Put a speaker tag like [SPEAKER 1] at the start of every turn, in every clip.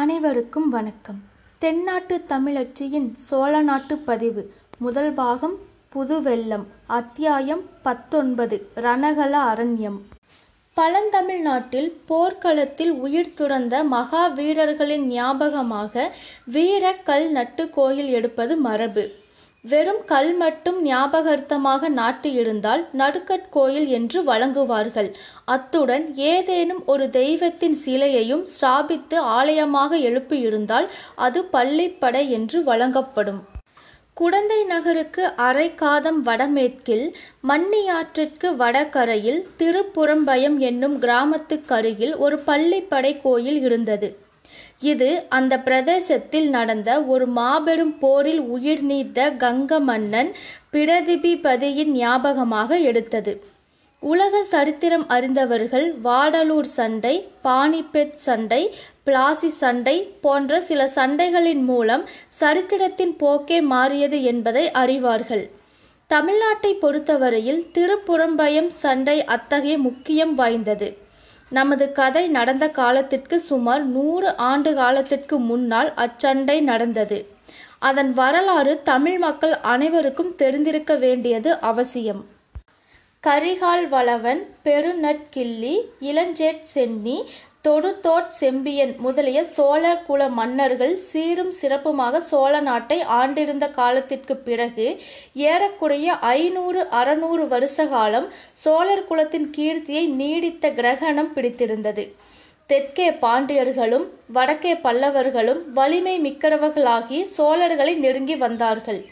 [SPEAKER 1] அனைவருக்கும் வணக்கம் தென்னாட்டு தமிழச்சியின் சோழ நாட்டு பதிவு முதல் பாகம் புதுவெள்ளம் அத்தியாயம் பத்தொன்பது ரணகல அரண்யம் பழந்தமிழ்நாட்டில் போர்க்களத்தில் உயிர் துறந்த மகாவீரர்களின் ஞாபகமாக ஞாபகமாக வீரக்கல் நட்டு கோயில் எடுப்பது மரபு வெறும் கல் மட்டும் இருந்தால் நாட்டியிருந்தால் நடுக்கட்கோயில் என்று வழங்குவார்கள் அத்துடன் ஏதேனும் ஒரு தெய்வத்தின் சிலையையும் ஸ்தாபித்து ஆலயமாக எழுப்பியிருந்தால் அது பள்ளிப்படை என்று வழங்கப்படும் குடந்தை நகருக்கு அரைக்காதம் வடமேற்கில் மன்னியாற்றிற்கு வடகரையில் திருப்புறம்பயம் என்னும் கிராமத்துக்கருகில் ஒரு பள்ளிப்படை கோயில் இருந்தது இது அந்த பிரதேசத்தில் நடந்த ஒரு மாபெரும் போரில் உயிர் நீத்த கங்க மன்னன் பிரதிபிபதியின் ஞாபகமாக எடுத்தது உலக சரித்திரம் அறிந்தவர்கள் வாடலூர் சண்டை பானிபெத் சண்டை பிளாசி சண்டை போன்ற சில சண்டைகளின் மூலம் சரித்திரத்தின் போக்கே மாறியது என்பதை அறிவார்கள் தமிழ்நாட்டை பொறுத்தவரையில் திருப்புறம்பயம் சண்டை அத்தகைய முக்கியம் வாய்ந்தது நமது கதை நடந்த காலத்திற்கு சுமார் நூறு ஆண்டு காலத்திற்கு முன்னால் அச்சண்டை நடந்தது அதன் வரலாறு தமிழ் மக்கள் அனைவருக்கும் தெரிந்திருக்க வேண்டியது அவசியம் கரிகால் வளவன் பெருநட்கிள்ளி இளஞ்சேட் சென்னி தொடுதோட் செம்பியன் முதலிய சோழர் குல மன்னர்கள் சீரும் சிறப்புமாக சோழ நாட்டை ஆண்டிருந்த காலத்திற்கு பிறகு ஏறக்குறைய ஐநூறு அறநூறு வருஷ காலம் சோழர் குலத்தின் கீர்த்தியை நீடித்த கிரகணம் பிடித்திருந்தது தெற்கே பாண்டியர்களும் வடக்கே பல்லவர்களும் வலிமை மிக்கிறவர்களாகி சோழர்களை நெருங்கி வந்தார்கள்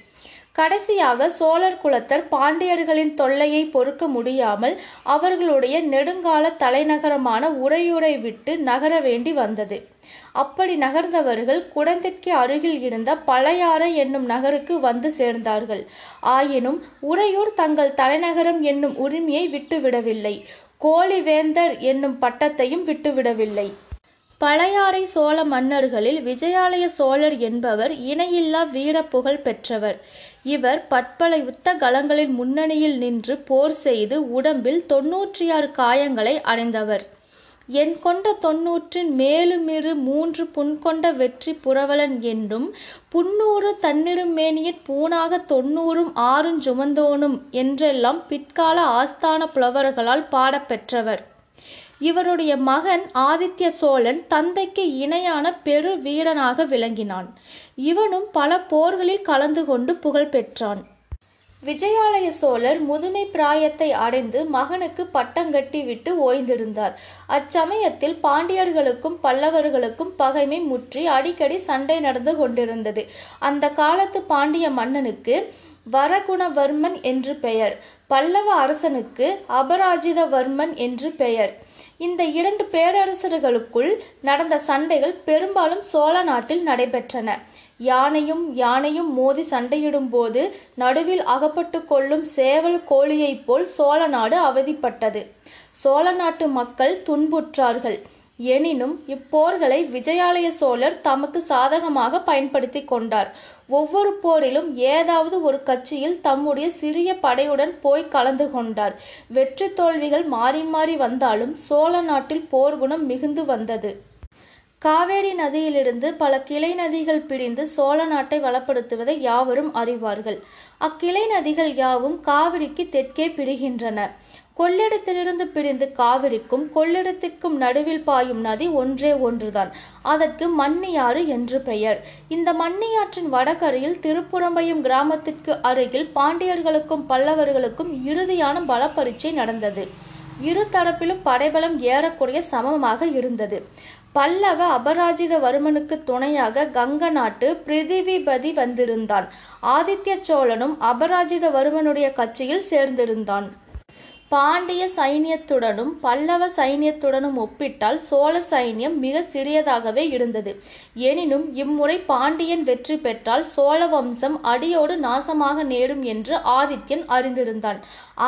[SPEAKER 1] கடைசியாக சோழர் குலத்தர் பாண்டியர்களின் தொல்லையை பொறுக்க முடியாமல் அவர்களுடைய நெடுங்கால தலைநகரமான உறையூரை விட்டு நகர வேண்டி வந்தது அப்படி நகர்ந்தவர்கள் குடந்தைக்கு அருகில் இருந்த பழையாறை என்னும் நகருக்கு வந்து சேர்ந்தார்கள் ஆயினும் உறையூர் தங்கள் தலைநகரம் என்னும் உரிமையை விட்டுவிடவில்லை கோழிவேந்தர் என்னும் பட்டத்தையும் விட்டுவிடவில்லை பழையாறை சோழ மன்னர்களில் விஜயாலய சோழர் என்பவர் இணையில்லா வீரப்புகழ் பெற்றவர் இவர் பற்பல யுத்த கலங்களின் முன்னணியில் நின்று போர் செய்து உடம்பில் தொன்னூற்றி ஆறு காயங்களை அடைந்தவர் என் கொண்ட தொன்னூற்றின் மேலுமிரு மூன்று புன்கொண்ட வெற்றி புரவலன் என்றும் புன்னூறு தன்னிரும் மேனியற் பூணாக தொன்னூறும் சுமந்தோனும் என்றெல்லாம் பிற்கால ஆஸ்தான புலவர்களால் பாடப்பெற்றவர் இவருடைய மகன் ஆதித்ய சோழன் தந்தைக்கு இணையான பெரு வீரனாக விளங்கினான் இவனும் பல போர்களில் கலந்து கொண்டு புகழ் பெற்றான் விஜயாலய சோழர் முதுமை பிராயத்தை அடைந்து மகனுக்கு பட்டங்கட்டி விட்டு ஓய்ந்திருந்தார் அச்சமயத்தில் பாண்டியர்களுக்கும் பல்லவர்களுக்கும் பகைமை முற்றி அடிக்கடி சண்டை நடந்து கொண்டிருந்தது அந்த காலத்து பாண்டிய மன்னனுக்கு வரகுணவர்மன் என்று பெயர் பல்லவ அரசனுக்கு அபராஜிதவர்மன் என்று பெயர் இந்த இரண்டு பேரரசர்களுக்குள் நடந்த சண்டைகள் பெரும்பாலும் சோழ நாட்டில் நடைபெற்றன யானையும் யானையும் மோதி சண்டையிடும்போது நடுவில் அகப்பட்டு கொள்ளும் சேவல் கோழியைப் போல் சோழ நாடு அவதிப்பட்டது சோழ நாட்டு மக்கள் துன்புற்றார்கள் எனினும் இப்போர்களை விஜயாலய சோழர் தமக்கு சாதகமாக பயன்படுத்தி கொண்டார் ஒவ்வொரு போரிலும் ஏதாவது ஒரு கட்சியில் தம்முடைய சிறிய படையுடன் போய் கலந்து கொண்டார் வெற்றி தோல்விகள் மாறி மாறி வந்தாலும் சோழ நாட்டில் போர்குணம் மிகுந்து வந்தது காவேரி நதியிலிருந்து பல கிளை நதிகள் பிரிந்து சோழ நாட்டை வளப்படுத்துவதை யாவரும் அறிவார்கள் அக்கிளை நதிகள் யாவும் காவிரிக்கு தெற்கே பிரிகின்றன கொள்ளிடத்திலிருந்து பிரிந்து காவிரிக்கும் கொள்ளிடத்திற்கும் நடுவில் பாயும் நதி ஒன்றே ஒன்றுதான் அதற்கு மன்னியாறு என்று பெயர் இந்த மன்னியாற்றின் வடகரையில் திருப்புறம்பையும் கிராமத்திற்கு அருகில் பாண்டியர்களுக்கும் பல்லவர்களுக்கும் இறுதியான பலப்பரீட்சை நடந்தது இரு தரப்பிலும் படைபலம் ஏறக்குறைய சமமாக இருந்தது பல்லவ அபராஜிதவர்மனுக்கு துணையாக கங்க நாட்டு பிரிதிவிபதி வந்திருந்தான் ஆதித்ய சோழனும் அபராஜிதவர்மனுடைய கட்சியில் சேர்ந்திருந்தான் பாண்டிய சைனியத்துடனும் பல்லவ சைனியத்துடனும் ஒப்பிட்டால் சோழ சைனியம் மிக சிறியதாகவே இருந்தது. எனினும் இம்முறை பாண்டியன் வெற்றி பெற்றால் சோழ வம்சம் அடியோடு நாசமாக நேரும் என்று ஆதித்யன் அறிந்திருந்தான்.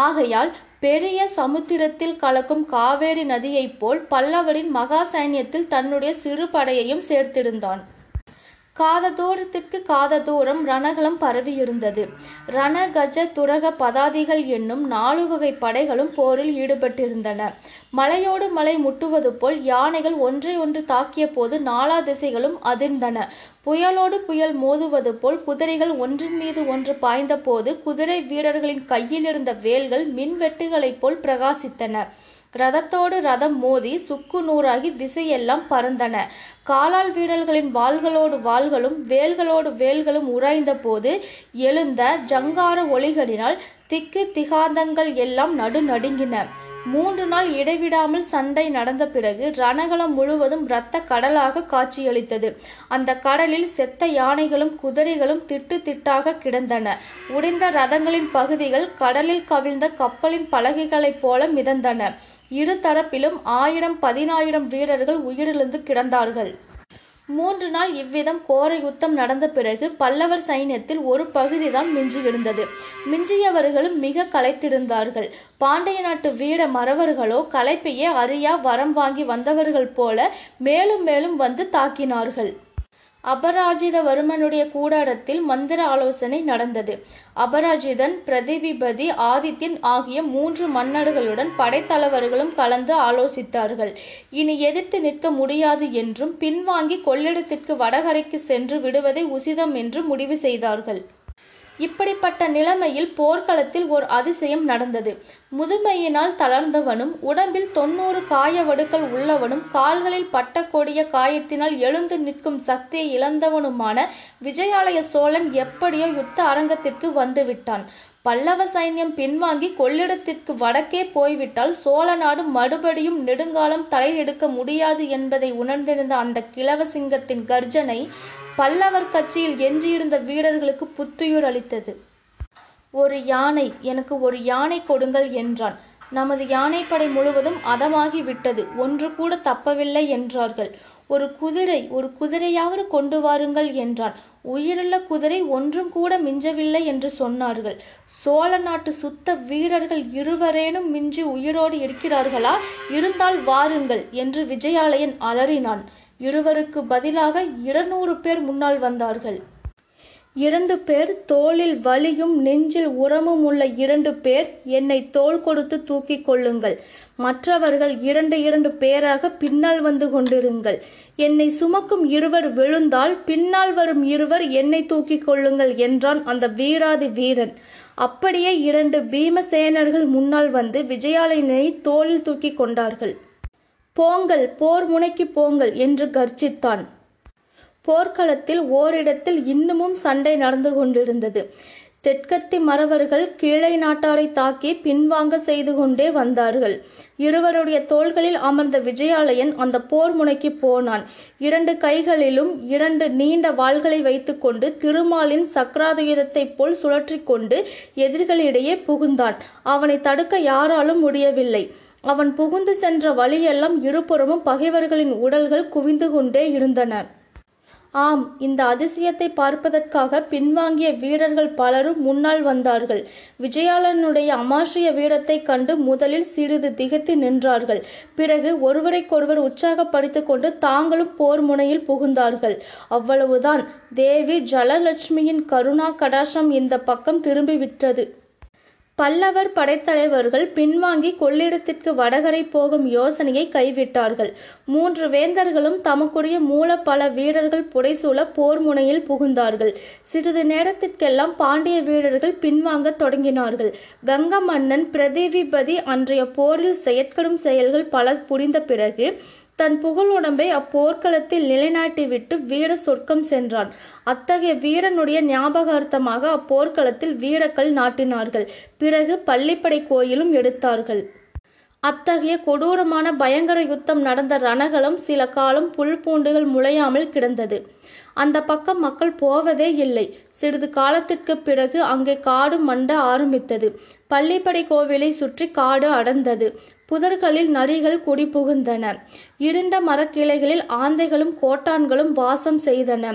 [SPEAKER 1] ஆகையால் பெரிய சமுத்திரத்தில் கலக்கும் காவேரி நதியைப் போல் பல்லவரின் மகா சைன்யத்தில் தன்னுடைய சிறு படையையும் சேர்த்திருந்தான். காத தூரத்திற்கு காத தூரம் ரணகலம் பரவியிருந்தது ரண கஜ துரக பதாதிகள் என்னும் நாலு வகை படைகளும் போரில் ஈடுபட்டிருந்தன மலையோடு மலை முட்டுவது போல் யானைகள் ஒன்றை ஒன்று தாக்கிய போது நாலா திசைகளும் அதிர்ந்தன புயலோடு புயல் மோதுவது போல் குதிரைகள் ஒன்றின் மீது ஒன்று பாய்ந்தபோது குதிரை வீரர்களின் கையில் இருந்த வேல்கள் மின்வெட்டுகளைப் போல் பிரகாசித்தன ரதத்தோடு ரதம் மோதி சுக்கு நூறாகி திசையெல்லாம் பறந்தன காலால் வீரர்களின் வாள்களோடு வாள்களும் வேல்களோடு வேல்களும் உராய்ந்த போது எழுந்த ஜங்கார ஒளிகளினால் திக்கு திகாந்தங்கள் எல்லாம் நடு நடுங்கின மூன்று நாள் இடைவிடாமல் சண்டை நடந்த பிறகு ரணகலம் முழுவதும் இரத்த கடலாக காட்சியளித்தது அந்த கடலில் செத்த யானைகளும் குதிரைகளும் திட்டு திட்டாக கிடந்தன உடைந்த ரதங்களின் பகுதிகள் கடலில் கவிழ்ந்த கப்பலின் பலகைகளைப் போல மிதந்தன இரு தரப்பிலும் ஆயிரம் பதினாயிரம் வீரர்கள் உயிரிழந்து கிடந்தார்கள் மூன்று நாள் இவ்விதம் கோரை யுத்தம் நடந்த பிறகு பல்லவர் சைன்யத்தில் ஒரு பகுதிதான் மிஞ்சி இருந்தது மிஞ்சியவர்களும் மிக களைத்திருந்தார்கள் பாண்டிய நாட்டு வீர மறவர்களோ களைப்பையே அறியா வரம் வாங்கி வந்தவர்கள் போல மேலும் மேலும் வந்து தாக்கினார்கள் அபராஜிதவர்மனுடைய கூடாரத்தில் மந்திர ஆலோசனை நடந்தது அபராஜிதன் பிரதிவிபதி ஆதித்யன் ஆகிய மூன்று மன்னர்களுடன் படைத்தலைவர்களும் கலந்து ஆலோசித்தார்கள் இனி எதிர்த்து நிற்க முடியாது என்றும் பின்வாங்கி கொள்ளிடத்திற்கு வடகரைக்கு சென்று விடுவதை உசிதம் என்று முடிவு செய்தார்கள் இப்படிப்பட்ட நிலைமையில் போர்க்களத்தில் ஓர் அதிசயம் நடந்தது முதுமையினால் தளர்ந்தவனும் உடம்பில் தொன்னூறு காயவடுக்கள் உள்ளவனும் கால்களில் பட்டக்கூடிய காயத்தினால் எழுந்து நிற்கும் சக்தியை இழந்தவனுமான விஜயாலய சோழன் எப்படியோ யுத்த அரங்கத்திற்கு வந்துவிட்டான் பல்லவ சைன்யம் பின்வாங்கி கொள்ளிடத்திற்கு வடக்கே போய்விட்டால் சோழ நாடு மறுபடியும் நெடுங்காலம் தலையெடுக்க முடியாது என்பதை உணர்ந்திருந்த அந்த கிழவசிங்கத்தின் கர்ஜனை பல்லவர் கட்சியில் எஞ்சியிருந்த வீரர்களுக்கு புத்துயிர் அளித்தது ஒரு யானை எனக்கு ஒரு யானை கொடுங்கள் என்றான் நமது யானைப்படை முழுவதும் அதமாகி விட்டது ஒன்று கூட தப்பவில்லை என்றார்கள் ஒரு குதிரை ஒரு குதிரையாவது கொண்டு வாருங்கள் என்றான் உயிருள்ள குதிரை ஒன்றும் கூட மிஞ்சவில்லை என்று சொன்னார்கள் சோழ நாட்டு சுத்த வீரர்கள் இருவரேனும் மிஞ்சி உயிரோடு இருக்கிறார்களா இருந்தால் வாருங்கள் என்று விஜயாலயன் அலறினான் இருவருக்கு பதிலாக இருநூறு பேர் முன்னால் வந்தார்கள் இரண்டு பேர் தோளில் வலியும் நெஞ்சில் உரமும் உள்ள இரண்டு பேர் என்னை தோல் கொடுத்து தூக்கிக் கொள்ளுங்கள் மற்றவர்கள் இரண்டு இரண்டு பேராக பின்னால் வந்து கொண்டிருங்கள் என்னை சுமக்கும் இருவர் விழுந்தால் பின்னால் வரும் இருவர் என்னை தூக்கிக் கொள்ளுங்கள் என்றான் அந்த வீராதி வீரன் அப்படியே இரண்டு பீமசேனர்கள் முன்னால் வந்து விஜயாலயனை தோளில் தூக்கி கொண்டார்கள் போங்கள் போர் முனைக்கு போங்கள் என்று கர்ஜித்தான் போர்க்களத்தில் ஓரிடத்தில் இன்னமும் சண்டை நடந்து கொண்டிருந்தது தெற்கத்தி மறவர்கள் கீழை நாட்டாரை தாக்கி பின்வாங்க செய்து கொண்டே வந்தார்கள் இருவருடைய தோள்களில் அமர்ந்த விஜயாலயன் அந்த போர் முனைக்கு போனான் இரண்டு கைகளிலும் இரண்டு நீண்ட வாள்களை வைத்துக்கொண்டு திருமாலின் சக்கராதுயுதத்தைப் போல் சுழற்றி கொண்டு எதிர்களிடையே புகுந்தான் அவனை தடுக்க யாராலும் முடியவில்லை அவன் புகுந்து சென்ற வழியெல்லாம் இருபுறமும் பகைவர்களின் உடல்கள் குவிந்து கொண்டே இருந்தன ஆம் இந்த அதிசயத்தை பார்ப்பதற்காக பின்வாங்கிய வீரர்கள் பலரும் முன்னால் வந்தார்கள் விஜயாளனுடைய அமாஷிய வீரத்தைக் கண்டு முதலில் சிறிது திகைத்து நின்றார்கள் பிறகு ஒருவரைக்கொருவர் உற்சாகப்படுத்திக் கொண்டு தாங்களும் போர் முனையில் புகுந்தார்கள் அவ்வளவுதான் தேவி ஜலலட்சுமியின் கருணா கடாசம் இந்த பக்கம் திரும்பிவிட்டது பல்லவர் படைத்தலைவர்கள் பின்வாங்கி கொள்ளிடத்திற்கு வடகரை போகும் யோசனையை கைவிட்டார்கள் மூன்று வேந்தர்களும் தமக்குரிய மூல பல வீரர்கள் புடைசூழ போர் முனையில் புகுந்தார்கள் சிறிது நேரத்திற்கெல்லாம் பாண்டிய வீரர்கள் பின்வாங்க தொடங்கினார்கள் கங்க மன்னன் பிரதிவிபதி அன்றைய போரில் செயற்கடும் செயல்கள் பல புரிந்த பிறகு தன் புகழ் உடம்பை அப்போர்க்களத்தில் நிலைநாட்டிவிட்டு வீர சொர்க்கம் சென்றான் அத்தகைய வீரனுடைய ஞாபகார்த்தமாக அப்போர்க்களத்தில் வீரக்கள் நாட்டினார்கள் பிறகு பள்ளிப்படை கோயிலும் எடுத்தார்கள் அத்தகைய கொடூரமான பயங்கர யுத்தம் நடந்த ரணகளம் சில காலம் புல் பூண்டுகள் முளையாமல் கிடந்தது அந்த பக்கம் மக்கள் போவதே இல்லை சிறிது காலத்திற்கு பிறகு அங்கே காடு மண்ட ஆரம்பித்தது பள்ளிப்படை கோவிலை சுற்றி காடு அடர்ந்தது புதர்களில் நரிகள் குடிபுகுந்தன இருண்ட மரக்கிளைகளில் ஆந்தைகளும் கோட்டான்களும் வாசம் செய்தன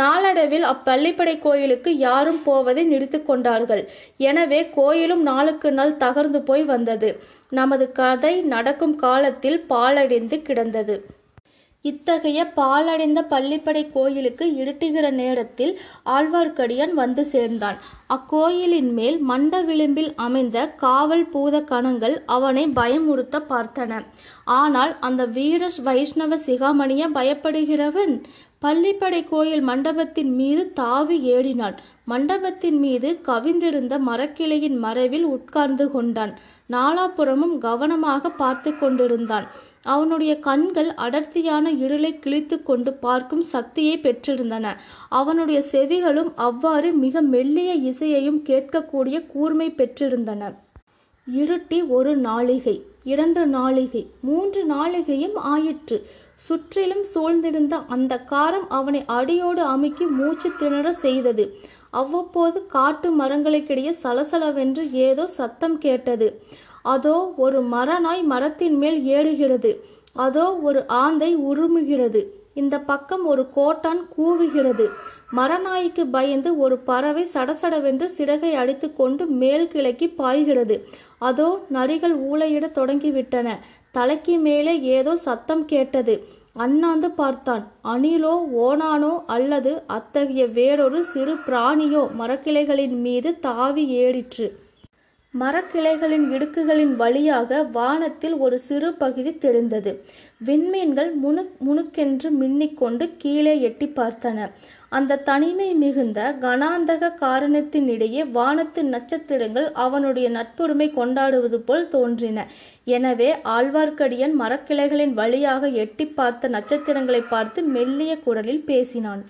[SPEAKER 1] நாளடைவில் அப்பள்ளிப்படை கோயிலுக்கு யாரும் போவதை நிறுத்தி கொண்டார்கள் எனவே கோயிலும் நாளுக்கு நாள் தகர்ந்து போய் வந்தது நமது கதை நடக்கும் காலத்தில் பாலடைந்து கிடந்தது இத்தகைய பாலடைந்த பள்ளிப்படை கோயிலுக்கு இருட்டுகிற நேரத்தில் ஆழ்வார்க்கடியான் வந்து சேர்ந்தான் அக்கோயிலின் மேல் மண்ட விளிம்பில் அமைந்த காவல் பூத கணங்கள் அவனை பயமுறுத்த பார்த்தன ஆனால் அந்த வீர வைஷ்ணவ சிகாமணிய பயப்படுகிறவன் பள்ளிப்படை கோயில் மண்டபத்தின் மீது தாவி ஏறினான் மண்டபத்தின் மீது கவிந்திருந்த மரக்கிளையின் மறைவில் உட்கார்ந்து கொண்டான் நாலாபுறமும் கவனமாக பார்த்து கொண்டிருந்தான் அவனுடைய கண்கள் அடர்த்தியான இருளை கிழித்து கொண்டு பார்க்கும் சக்தியை பெற்றிருந்தன அவனுடைய செவிகளும் அவ்வாறு மிக மெல்லிய இசையையும் கேட்கக்கூடிய கூர்மை பெற்றிருந்தன இருட்டி ஒரு நாளிகை இரண்டு நாளிகை மூன்று நாளிகையும் ஆயிற்று சுற்றிலும் சூழ்ந்திருந்த அந்த காரம் அவனை அடியோடு அமுக்கி மூச்சு திணற செய்தது அவ்வப்போது காட்டு மரங்களுக்கிடையே சலசலவென்று ஏதோ சத்தம் கேட்டது அதோ ஒரு மரநாய் மரத்தின் மேல் ஏறுகிறது அதோ ஒரு ஆந்தை உருமுகிறது இந்த பக்கம் ஒரு கோட்டான் கூவுகிறது மரநாய்க்கு பயந்து ஒரு பறவை சடசடவென்று சிறகை அடித்து கொண்டு மேல் கிழக்கி பாய்கிறது அதோ நரிகள் ஊழையிட தொடங்கிவிட்டன தலைக்கு மேலே ஏதோ சத்தம் கேட்டது அண்ணாந்து பார்த்தான். அணிலோ, ஓனானோ அல்லது அத்தகைய வேறொரு சிறு பிராணியோ மரக்கிளைகளின் மீது தாவி ஏறிற்று. மரக்கிளைகளின் இடுக்குகளின் வழியாக வானத்தில் ஒரு சிறு பகுதி தெரிந்தது விண்மீன்கள் முணு முணுக்கென்று மின்னிக்கொண்டு கீழே எட்டி பார்த்தன அந்த தனிமை மிகுந்த கனாந்தக காரணத்தினிடையே வானத்து நட்சத்திரங்கள் அவனுடைய நட்புரிமை கொண்டாடுவது போல் தோன்றின எனவே ஆழ்வார்க்கடியன் மரக்கிளைகளின் வழியாக எட்டி பார்த்த நட்சத்திரங்களை பார்த்து மெல்லிய குரலில் பேசினான்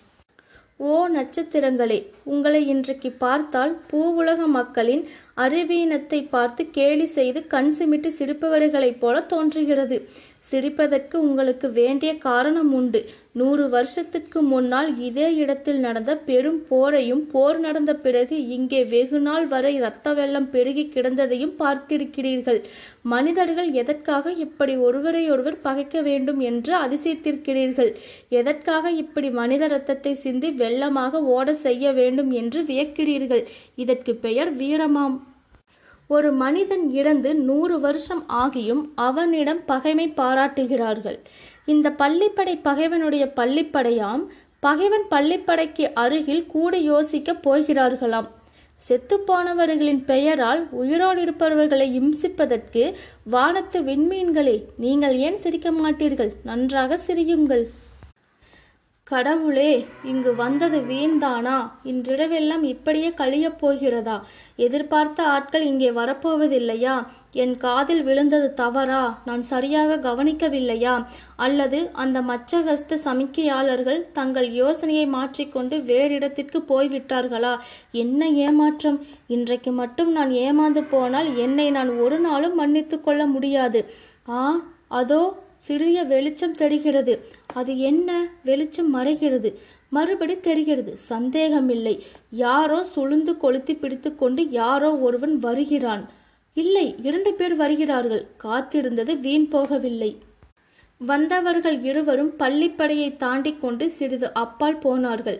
[SPEAKER 1] ஓ நட்சத்திரங்களே உங்களை இன்றைக்கு பார்த்தால் பூவுலக மக்களின் அறிவீனத்தை பார்த்து கேலி செய்து கண் சிமிட்டு சிரிப்பவர்களைப் போல தோன்றுகிறது சிரிப்பதற்கு உங்களுக்கு வேண்டிய காரணம் உண்டு நூறு வருஷத்துக்கு முன்னால் இதே இடத்தில் நடந்த பெரும் போரையும் போர் நடந்த பிறகு இங்கே வெகு நாள் வரை இரத்த வெள்ளம் பெருகி கிடந்ததையும் பார்த்திருக்கிறீர்கள் மனிதர்கள் எதற்காக இப்படி ஒருவரையொருவர் பகைக்க வேண்டும் என்று அதிசயித்திருக்கிறீர்கள் எதற்காக இப்படி மனித ரத்தத்தை சிந்தி வெள்ளமாக ஓட செய்ய வேண்டும் என்று வியக்கிறீர்கள் இதற்கு பெயர் வீரமாம் ஒரு மனிதன் இறந்து நூறு வருஷம் ஆகியும் அவனிடம் பகைமை பாராட்டுகிறார்கள் இந்த பள்ளிப்படை பகைவனுடைய பள்ளிப்படையாம் பகைவன் பள்ளிப்படைக்கு அருகில் கூட யோசிக்க போகிறார்களாம் செத்துப்போனவர்களின் பெயரால் உயிரோடு இருப்பவர்களை இம்சிப்பதற்கு வானத்து விண்மீன்களே நீங்கள் ஏன் சிரிக்க மாட்டீர்கள் நன்றாக சிரியுங்கள்
[SPEAKER 2] கடவுளே இங்கு வந்தது வீண்தானா இன்றிரவெல்லாம் இப்படியே கழியப் போகிறதா எதிர்பார்த்த ஆட்கள் இங்கே வரப்போவதில்லையா என் காதில் விழுந்தது தவறா நான் சரியாக கவனிக்கவில்லையா அல்லது அந்த மச்சகஸ்த சமிக்கையாளர்கள் தங்கள் யோசனையை மாற்றிக்கொண்டு வேறிடத்திற்கு போய்விட்டார்களா என்ன ஏமாற்றம் இன்றைக்கு மட்டும் நான் ஏமாந்து போனால் என்னை நான் ஒரு நாளும் மன்னித்து கொள்ள முடியாது ஆ அதோ சிறிய வெளிச்சம் தெரிகிறது அது என்ன வெளிச்சம் மறைகிறது மறுபடி தெரிகிறது சந்தேகமில்லை யாரோ சுழுந்து கொளுத்தி பிடித்துக்கொண்டு யாரோ ஒருவன் வருகிறான் இல்லை இரண்டு பேர் வருகிறார்கள் காத்திருந்தது வீண் போகவில்லை வந்தவர்கள் இருவரும் பள்ளிப்படையை தாண்டி கொண்டு சிறிது அப்பால் போனார்கள்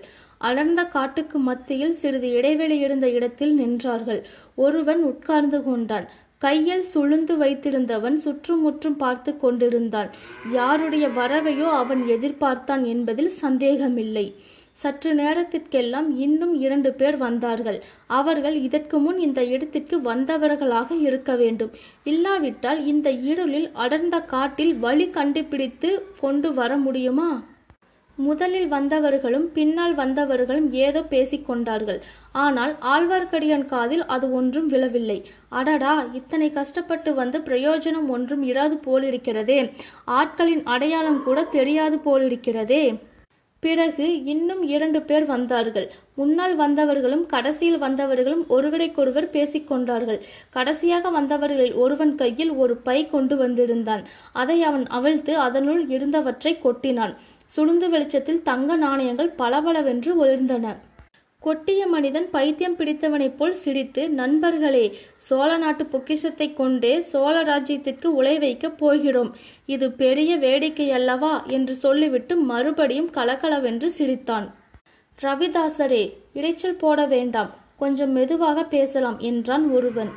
[SPEAKER 2] அடர்ந்த காட்டுக்கு மத்தியில் சிறிது இடைவெளி இருந்த இடத்தில் நின்றார்கள் ஒருவன் உட்கார்ந்து கொண்டான் கையில் சுழுந்து வைத்திருந்தவன் சுற்றுமுற்றும் பார்த்து கொண்டிருந்தான் யாருடைய வரவையோ அவன் எதிர்பார்த்தான் என்பதில் சந்தேகமில்லை சற்று நேரத்திற்கெல்லாம் இன்னும் இரண்டு பேர் வந்தார்கள் அவர்கள் இதற்கு முன் இந்த இடத்திற்கு வந்தவர்களாக இருக்க வேண்டும் இல்லாவிட்டால் இந்த இருளில் அடர்ந்த காட்டில் வழி கண்டுபிடித்து கொண்டு வர முடியுமா முதலில் வந்தவர்களும் பின்னால் வந்தவர்களும் ஏதோ பேசிக்கொண்டார்கள் ஆனால் ஆழ்வார்க்கடியான் காதில் அது ஒன்றும் விழவில்லை அடடா இத்தனை கஷ்டப்பட்டு வந்து பிரயோஜனம் ஒன்றும் இராது போலிருக்கிறதே ஆட்களின் அடையாளம் கூட தெரியாது போலிருக்கிறதே பிறகு இன்னும் இரண்டு பேர் வந்தார்கள் முன்னால் வந்தவர்களும் கடைசியில் வந்தவர்களும் ஒருவரைக்கொருவர் பேசிக்கொண்டார்கள் கடைசியாக வந்தவர்களில் ஒருவன் கையில் ஒரு பை கொண்டு வந்திருந்தான் அதை அவன் அவிழ்த்து அதனுள் இருந்தவற்றை கொட்டினான் சுளுந்து வெளிச்சத்தில் தங்க நாணயங்கள் பளபளவென்று ஒளிர்ந்தன கொட்டிய மனிதன் பைத்தியம் பிடித்தவனைப் போல் சிரித்து நண்பர்களே சோழ நாட்டு பொக்கிஷத்தை கொண்டே சோழ ராஜ்யத்திற்கு உலை வைக்கப் போகிறோம் இது பெரிய வேடிக்கை அல்லவா என்று சொல்லிவிட்டு மறுபடியும் கலகலவென்று சிரித்தான் ரவிதாசரே இடைச்சல் போட வேண்டாம் கொஞ்சம் மெதுவாக பேசலாம் என்றான் ஒருவன்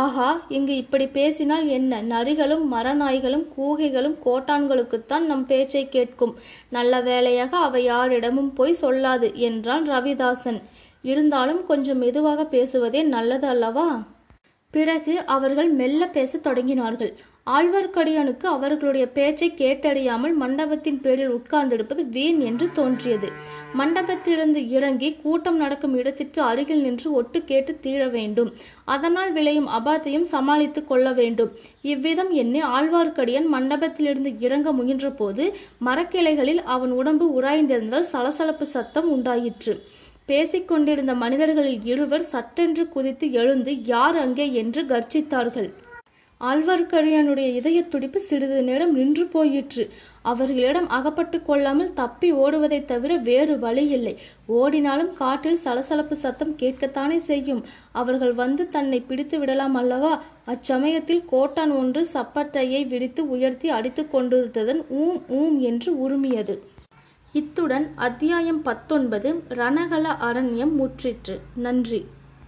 [SPEAKER 2] ஆஹா இங்கு இப்படி பேசினால் என்ன நரிகளும் மரநாய்களும் கூகைகளும் கோட்டான்களுக்குத்தான் நம் பேச்சை கேட்கும் நல்ல வேலையாக அவை யாரிடமும் போய் சொல்லாது என்றான் ரவிதாசன் இருந்தாலும் கொஞ்சம் மெதுவாக பேசுவதே நல்லது அல்லவா பிறகு அவர்கள் மெல்ல பேசத் தொடங்கினார்கள் ஆழ்வார்க்கடியானுக்கு அவர்களுடைய பேச்சை கேட்டறியாமல் மண்டபத்தின் பேரில் உட்கார்ந்திருப்பது வீண் என்று தோன்றியது மண்டபத்திலிருந்து இறங்கி கூட்டம் நடக்கும் இடத்திற்கு அருகில் நின்று ஒட்டு கேட்டு தீர வேண்டும் அதனால் விளையும் அபாத்தையும் சமாளித்து கொள்ள வேண்டும் இவ்விதம் எண்ணி ஆழ்வார்க்கடியன் மண்டபத்திலிருந்து இறங்க முயன்றபோது மரக்கிளைகளில் அவன் உடம்பு உராய்ந்திருந்தால் சலசலப்பு சத்தம் உண்டாயிற்று பேசிக்கொண்டிருந்த மனிதர்களில் இருவர் சட்டென்று குதித்து எழுந்து யார் அங்கே என்று கர்ச்சித்தார்கள் ஆழ்வார்க்கடியானுடைய இதய துடிப்பு சிறிது நேரம் நின்று போயிற்று அவர்களிடம் அகப்பட்டு கொள்ளாமல் தப்பி ஓடுவதை தவிர வேறு வழி இல்லை ஓடினாலும் காற்றில் சலசலப்பு சத்தம் கேட்கத்தானே செய்யும் அவர்கள் வந்து தன்னை பிடித்து விடலாம் அல்லவா அச்சமயத்தில் கோட்டான் ஒன்று சப்பட்டையை விரித்து உயர்த்தி அடித்து கொண்டிருந்ததன் ஊம் ஊம் என்று உருமியது இத்துடன் அத்தியாயம் பத்தொன்பது ரணகல அரண்யம் முற்றிற்று நன்றி